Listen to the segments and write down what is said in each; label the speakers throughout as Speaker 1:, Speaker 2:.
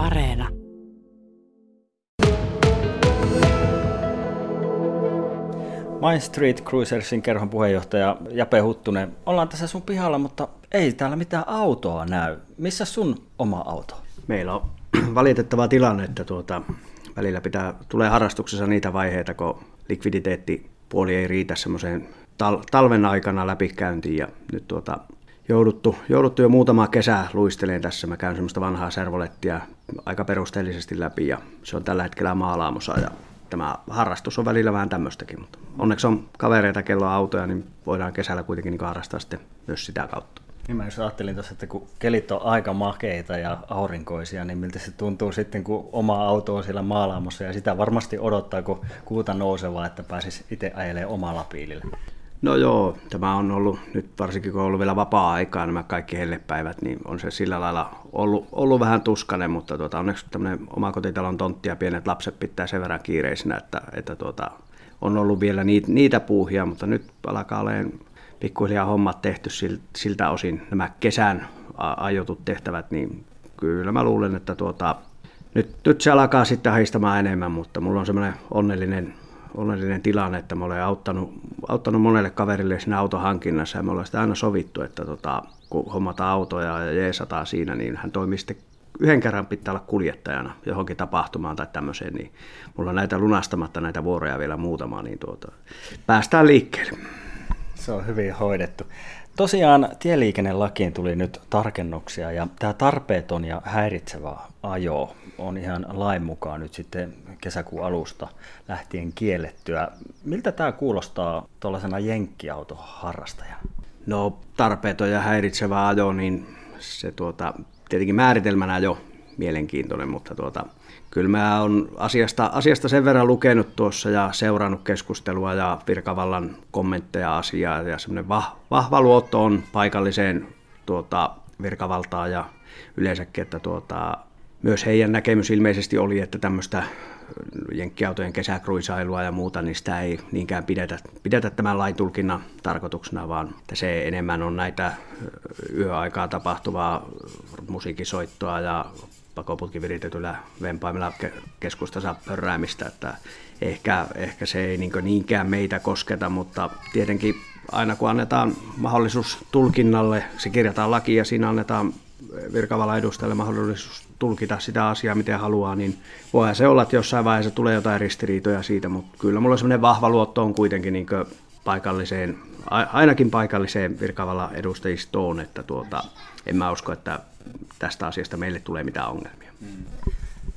Speaker 1: Areena.
Speaker 2: My Street Cruisersin kerhon puheenjohtaja Jape Huttunen. Ollaan tässä sun pihalla, mutta ei täällä mitään autoa näy. Missä sun oma auto?
Speaker 3: Meillä on valitettava tilanne, että tuota, välillä pitää, tulee harrastuksessa niitä vaiheita, kun likviditeettipuoli ei riitä semmoiseen tal- talven aikana läpikäyntiin ja nyt tuota, jouduttu, jouduttu jo muutama kesä luisteleen tässä. Mä käyn semmoista vanhaa servolettia aika perusteellisesti läpi ja se on tällä hetkellä maalaamossa ja tämä harrastus on välillä vähän tämmöistäkin, mutta onneksi on kavereita, kello on autoja, niin voidaan kesällä kuitenkin niin harrastaa sitten myös sitä kautta.
Speaker 2: Niin mä just ajattelin tuossa, että kun kelit on aika makeita ja aurinkoisia, niin miltä se tuntuu sitten, kun oma auto on siellä maalaamossa ja sitä varmasti odottaa, kun kuuta nousevaa, että pääsis itse ajelemaan omalla piilillä.
Speaker 3: No joo, tämä on ollut, nyt varsinkin kun on ollut vielä vapaa-aikaa nämä kaikki hellepäivät, niin on se sillä lailla ollut, ollut vähän tuskanen, mutta tuota, onneksi tämmöinen omakotitalon tontti ja pienet lapset pitää sen verran kiireisinä, että, että tuota, on ollut vielä niitä, niitä puuhia, mutta nyt alkaa olemaan pikkuhiljaa hommat tehty siltä osin, nämä kesän aiotut tehtävät, niin kyllä mä luulen, että tuota, nyt, nyt se alkaa sitten haistamaan enemmän, mutta mulla on semmoinen onnellinen onnellinen tilanne, että mä olen auttanut, auttanut monelle kaverille siinä autohankinnassa ja me ollaan sitä aina sovittu, että tota, kun hommataan autoja ja jeesataan siinä, niin hän toimii sitten yhden kerran pitää olla kuljettajana johonkin tapahtumaan tai tämmöiseen, niin mulla on näitä lunastamatta näitä vuoroja vielä muutama, niin tuota, päästään liikkeelle.
Speaker 2: Se on hyvin hoidettu. Tosiaan tieliikennelakiin tuli nyt tarkennuksia ja tämä tarpeeton ja häiritsevä ajo on ihan lain mukaan nyt sitten kesäkuun alusta lähtien kiellettyä. Miltä tämä kuulostaa tuollaisena jenkkiautoharrastajana?
Speaker 3: No tarpeeton ja häiritsevä ajo, niin se tuota, tietenkin määritelmänä jo mielenkiintoinen, mutta tuota, kyllä mä olen asiasta, asiasta sen verran lukenut tuossa ja seurannut keskustelua ja virkavallan kommentteja asiaa ja semmoinen vah, vahva luotto on paikalliseen tuota, virkavaltaan ja yleensäkin, että tuota, myös heidän näkemys ilmeisesti oli, että tämmöistä jenkkiautojen kesäkruisailua ja muuta, niin sitä ei niinkään pidetä, pidetä tämän lain tulkinnan tarkoituksena, vaan että se enemmän on näitä yöaikaa tapahtuvaa musiikisoittoa ja pakoputki viritetyllä vempaimella keskustassa pörräämistä, että ehkä, ehkä se ei niin niinkään meitä kosketa, mutta tietenkin aina kun annetaan mahdollisuus tulkinnalle, se kirjataan laki ja siinä annetaan virkavalla edustajalle mahdollisuus tulkita sitä asiaa miten haluaa, niin voihan se olla, että jossain vaiheessa tulee jotain ristiriitoja siitä, mutta kyllä mulla on semmoinen vahva luotto on kuitenkin niin paikalliseen, ainakin paikalliseen virkavalla edustajistoon, että tuota, en mä usko, että tästä asiasta meille tulee mitään ongelmia. Mm.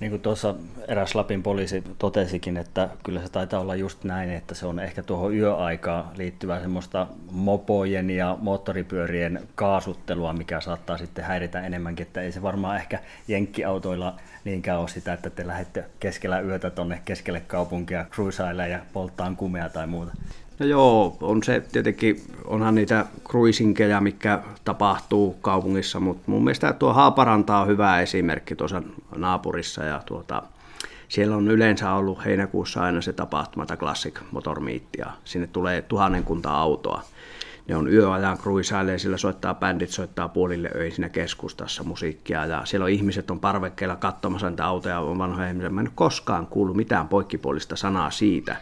Speaker 2: Niin kuin tuossa eräs Lapin poliisi totesikin, että kyllä se taitaa olla just näin, että se on ehkä tuohon yöaikaan liittyvää semmoista mopojen ja moottoripyörien kaasuttelua, mikä saattaa sitten häiritä enemmänkin, että ei se varmaan ehkä jenkkiautoilla niinkään ole sitä, että te lähdette keskellä yötä tuonne keskelle kaupunkia cruisaille ja polttaan kumea tai muuta.
Speaker 3: No joo, on se tietenkin, onhan niitä cruisingeja, mikä tapahtuu kaupungissa, mutta mun mielestä tuo Haaparanta on hyvä esimerkki tuossa naapurissa ja tuota, siellä on yleensä ollut heinäkuussa aina se tapahtuma, tämä Classic Motor Meet, ja sinne tulee tuhannenkunta autoa. Ne on yöajan kruisailee, sillä soittaa bändit, soittaa puolille öin siinä keskustassa musiikkia ja siellä on ihmiset on parvekkeilla katsomassa niitä autoja, on vanhoja ihmisiä. Mä en koskaan kuullut mitään poikkipuolista sanaa siitä,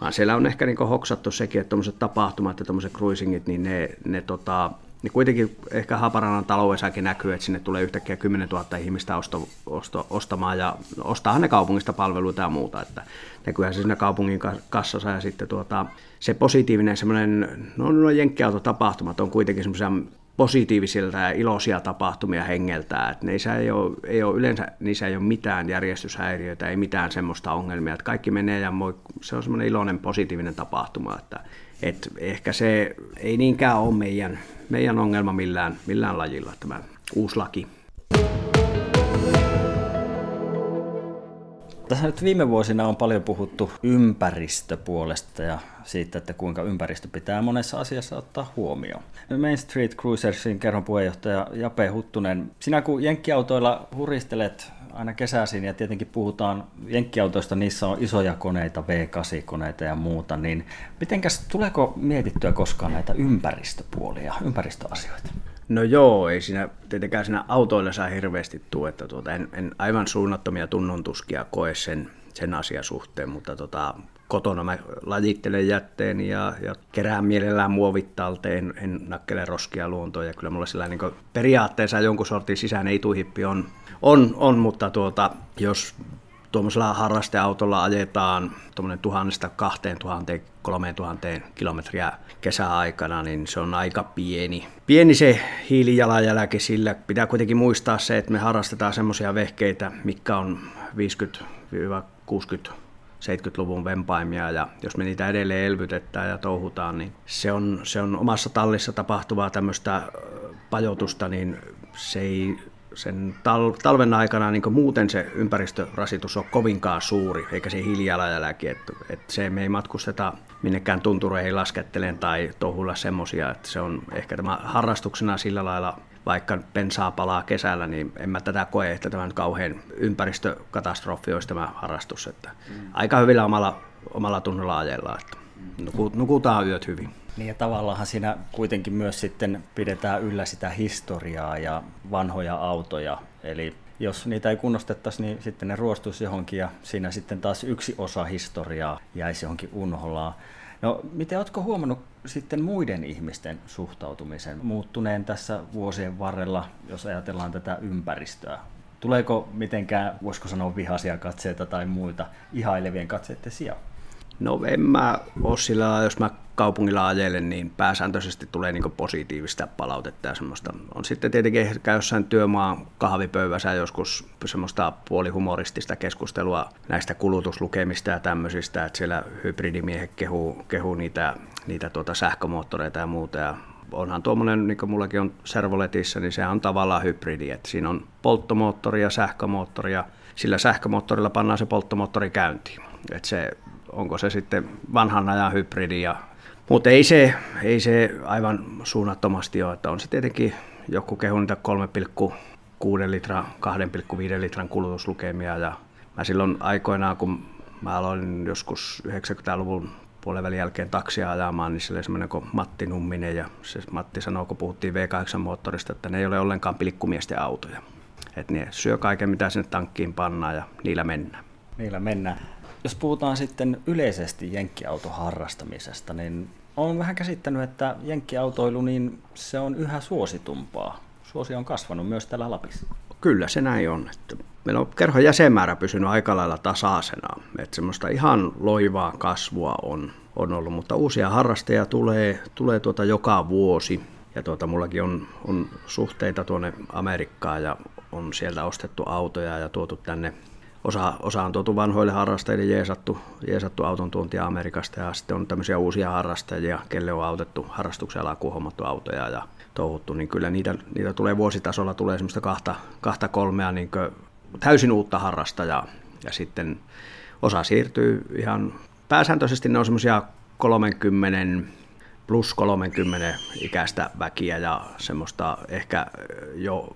Speaker 3: vaan siellä on ehkä niin hoksattu sekin, että tuommoiset tapahtumat ja tuommoiset cruisingit, niin ne, ne tota, niin kuitenkin ehkä Haparanan taloudessakin näkyy, että sinne tulee yhtäkkiä 10 000 ihmistä osto, osto, ostamaan ja ostaahan ne kaupungista palveluita ja muuta, että näkyyhän se siinä kaupungin kassassa ja sitten tuota, se positiivinen semmoinen, no, no jenkkiautotapahtumat on kuitenkin semmoisia positiivisilta ja iloisia tapahtumia hengeltää. Että niissä ei ole, ei ole, yleensä niissä ei ole mitään järjestyshäiriöitä, ei mitään semmoista ongelmia. Että kaikki menee ja moi, se on semmoinen iloinen positiivinen tapahtuma. Että, että ehkä se ei niinkään ole meidän, meidän ongelma millään, millään lajilla tämä uusi laki.
Speaker 2: Tässä nyt viime vuosina on paljon puhuttu ympäristöpuolesta ja siitä, että kuinka ympäristö pitää monessa asiassa ottaa huomioon. Main Street Cruisersin kerron puheenjohtaja Jape Huttunen, sinä kun jenkkiautoilla huristelet aina kesäisin ja tietenkin puhutaan jenkkiautoista, niissä on isoja koneita, V8-koneita ja muuta, niin mitenkäs tuleeko mietittyä koskaan näitä ympäristöpuolia, ympäristöasioita?
Speaker 3: No joo, ei siinä tietenkään siinä autoilla saa hirveästi tule, että tuota, en, en, aivan suunnattomia tunnontuskia koe sen, sen asian suhteen, mutta tota, kotona mä lajittelen jätteen ja, ja kerään mielellään muovit talteen, en nakkele roskia luontoon ja kyllä mulla sillä niin periaatteessa jonkun sortin sisään ei on, on, on, mutta tuota, jos tuommoisella harrasteautolla ajetaan tuommoinen tuhannesta kahteen tuhanteen, kolmeen tuhanteen kilometriä kesäaikana, niin se on aika pieni. Pieni se hiilijalanjälki sillä. Pitää kuitenkin muistaa se, että me harrastetaan semmoisia vehkeitä, mikä on 50-60 70-luvun vempaimia ja jos me niitä edelleen elvytetään ja touhutaan, niin se on, se on omassa tallissa tapahtuvaa tämmöistä pajotusta, niin se ei sen tal- talven aikana niin muuten se ympäristörasitus on kovinkaan suuri, eikä se hiilijalanjälki, että, että se me ei matkusteta minnekään tuntureihin lasketteleen tai touhulla semmoisia, että se on ehkä tämä harrastuksena sillä lailla, vaikka pensaa palaa kesällä, niin en mä tätä koe, että tämä nyt kauhean ympäristökatastrofi olisi tämä harrastus, että mm. aika hyvillä omalla, omalla tunnolla ajellaan, että nukutaan yöt hyvin.
Speaker 2: Niin ja tavallaan siinä kuitenkin myös sitten pidetään yllä sitä historiaa ja vanhoja autoja. Eli jos niitä ei kunnostettaisi, niin sitten ne ruostuisi johonkin ja siinä sitten taas yksi osa historiaa jäisi johonkin unholaan. No, miten oletko huomannut sitten muiden ihmisten suhtautumisen muuttuneen tässä vuosien varrella, jos ajatellaan tätä ympäristöä? Tuleeko mitenkään, voisiko sanoa, vihaisia katseita tai muita ihailevien katseiden sijaan?
Speaker 3: No en mä ole sillä jos mä kaupungilla ajelen, niin pääsääntöisesti tulee niin positiivista palautetta ja semmoista. On sitten tietenkin ehkä jossain työmaa kahvipöydässä joskus semmoista puolihumoristista keskustelua näistä kulutuslukemista ja tämmöisistä, että siellä hybridimiehet kehuu, kehuu niitä, niitä tuota sähkömoottoreita ja muuta ja onhan tuommoinen, niin kuin mullakin on Servoletissa, niin se on tavallaan hybridi, että siinä on polttomoottori ja sähkömoottori ja sillä sähkömoottorilla pannaan se polttomoottori käyntiin. Että se onko se sitten vanhan ajan hybridi. Ja, mutta ei se, ei se aivan suunnattomasti ole, että on se tietenkin joku kehu niitä 3,6 litran, 2,5 litran kulutuslukemia ja mä silloin aikoinaan, kun mä aloin joskus 90-luvun puolen jälkeen taksia ajamaan, niin se oli semmoinen kuin Matti Numminen ja se Matti sanoi, kun puhuttiin V8-moottorista, että ne ei ole ollenkaan pilkkumiesten autoja. Että ne syö kaiken, mitä sinne tankkiin pannaan ja niillä mennään.
Speaker 2: Niillä mennään. Jos puhutaan sitten yleisesti jenkkiautoharrastamisesta, niin olen vähän käsittänyt, että jenkkiautoilu niin se on yhä suositumpaa. Suosi on kasvanut myös täällä Lapissa.
Speaker 3: Kyllä se näin on. Meillä on kerhon jäsenmäärä pysynyt aika lailla tasaisena. Että semmoista ihan loivaa kasvua on, on ollut, mutta uusia harrastajia tulee, tulee tuota joka vuosi. Ja tuota, mullakin on, on suhteita tuonne Amerikkaan ja on sieltä ostettu autoja ja tuotu tänne osa, osa on tuotu vanhoille harrastajille jeesattu, jeesattu auton tuontia Amerikasta ja sitten on tämmöisiä uusia harrastajia, kelle on autettu harrastuksen alakuun hommattu autoja ja touhuttu, niin kyllä niitä, niitä tulee vuositasolla tulee semmoista kahta, kahta kolmea niin täysin uutta harrastajaa. Ja sitten osa siirtyy ihan, pääsääntöisesti ne on semmoisia 30 plus 30 ikäistä väkiä ja semmoista ehkä jo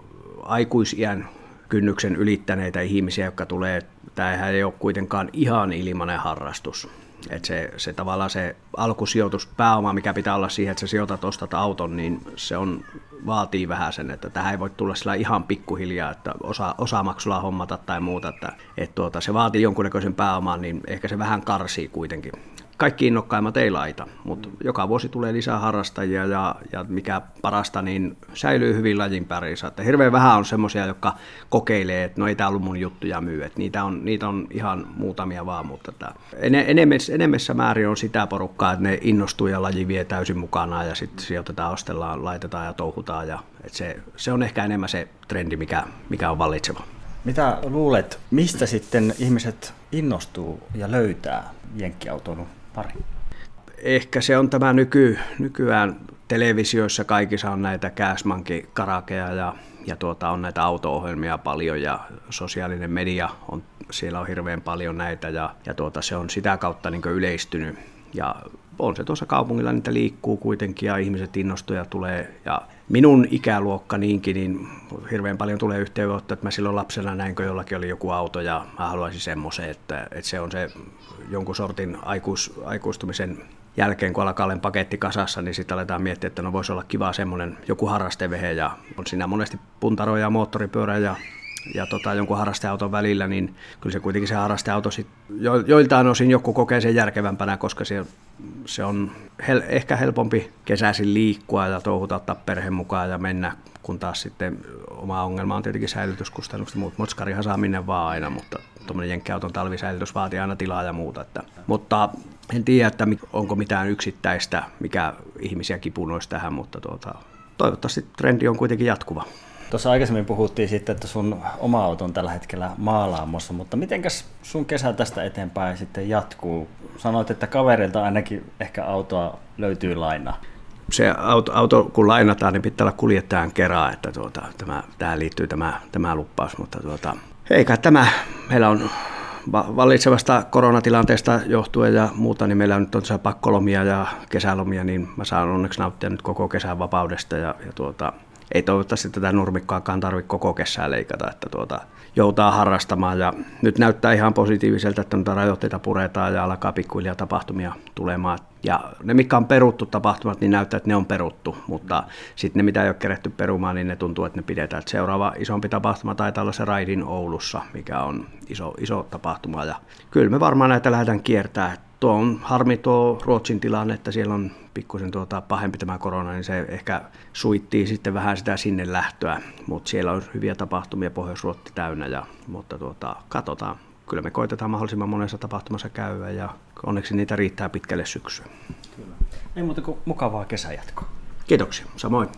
Speaker 3: aikuisiän kynnyksen ylittäneitä ihmisiä, jotka tulee, tämä ei ole kuitenkaan ihan ilmainen harrastus. Et se, se tavallaan se alkusijoituspääoma, mikä pitää olla siihen, että sä sijoitat, ostat auton, niin se on, vaatii vähän sen, että tähän ei voi tulla sillä ihan pikkuhiljaa, että osa, osamaksulla hommata tai muuta, että, että tuota, se vaatii jonkunnäköisen pääoman, niin ehkä se vähän karsii kuitenkin kaikki innokkaimmat ei laita, mutta mm. joka vuosi tulee lisää harrastajia ja, ja mikä parasta, niin säilyy hyvin lajin pärissä. Että hirveän vähän on semmoisia, jotka kokeilee, että no ei tämä ollut mun juttu ja myy. Että niitä, on, niitä on ihan muutamia vaan, mutta tämä, enemmässä, enemmässä määrin on sitä porukkaa, että ne innostuu ja laji vie täysin mukana ja sitten sijoitetaan, ostellaan, laitetaan ja touhutaan. Ja, että se, se on ehkä enemmän se trendi, mikä, mikä on vallitseva.
Speaker 2: Mitä luulet, mistä sitten ihmiset innostuu ja löytää jenkkiautoilun pari?
Speaker 3: Ehkä se on tämä nyky, nykyään televisioissa kaikissa on näitä Cashmankin karakeja ja, ja tuota, on näitä auto-ohjelmia paljon ja sosiaalinen media on, siellä on hirveän paljon näitä ja, ja tuota, se on sitä kautta niin yleistynyt. Ja on se tuossa kaupungilla, niitä liikkuu kuitenkin ja ihmiset innostuja tulee. Ja minun ikäluokka niinkin, niin hirveän paljon tulee yhteydenottoja, että mä silloin lapsena näin, kun jollakin oli joku auto ja mä haluaisin semmoisen, että, että se on se jonkun sortin aikuis, aikuistumisen jälkeen, kun alkaa olla paketti kasassa, niin sitten aletaan miettiä, että no voisi olla kiva semmoinen joku harrastevehe ja on siinä monesti puntaroja ja moottoripyörä ja ja tota, jonkun harrasteauton välillä, niin kyllä se kuitenkin se harrasteauto sit, jo, joiltain osin joku kokee sen järkevämpänä, koska se, se on hel, ehkä helpompi kesäisin liikkua ja touhuta ottaa perheen mukaan ja mennä, kun taas sitten oma ongelma on tietenkin säilytyskustannukset, muut motskarihan saa minne vaan aina, mutta tuommoinen jenkkiauton talvisäilytys vaatii aina tilaa ja muuta. Että, mutta en tiedä, että onko mitään yksittäistä, mikä ihmisiä kipunoisi tähän, mutta tuota, toivottavasti trendi on kuitenkin jatkuva.
Speaker 2: Tuossa aikaisemmin puhuttiin sitten, että sun oma auto on tällä hetkellä maalaamossa, mutta mitenkäs sun kesä tästä eteenpäin sitten jatkuu? Sanoit, että kaverilta ainakin ehkä autoa löytyy lainaa.
Speaker 3: Se auto, auto kun lainataan, niin pitää olla kuljettajan kerää, että tuota, tämä, tähän liittyy tämä, tämä luppaus, mutta tuota, eikä tämä, meillä on vallitsevasta koronatilanteesta johtuen ja muuta, niin meillä on nyt on pakkolomia ja kesälomia, niin mä saan onneksi nauttia nyt koko kesän vapaudesta ja, ja tuota, ei toivottavasti tätä nurmikkoakaan tarvitse koko kesää leikata, että tuota, joutaa harrastamaan. Ja nyt näyttää ihan positiiviselta, että noita rajoitteita puretaan ja alkaa pikkuhiljaa tapahtumia tulemaan. Ja ne, mikä on peruttu tapahtumat, niin näyttää, että ne on peruttu, mutta sitten ne, mitä ei ole keretty perumaan, niin ne tuntuu, että ne pidetään. Että seuraava isompi tapahtuma taitaa olla se Raidin Oulussa, mikä on iso, iso tapahtuma. Ja kyllä me varmaan näitä lähdetään kiertämään tuo on harmi tuo Ruotsin tilanne, että siellä on pikkusen tuota pahempi tämä korona, niin se ehkä suittii sitten vähän sitä sinne lähtöä, mutta siellä on hyviä tapahtumia pohjois täynnä, ja, mutta tuota, katsotaan. Kyllä me koitetaan mahdollisimman monessa tapahtumassa käydä ja onneksi niitä riittää pitkälle syksyyn.
Speaker 2: Kyllä. Ei muuta kuin mukavaa kesäjatkoa.
Speaker 3: Kiitoksia, samoin.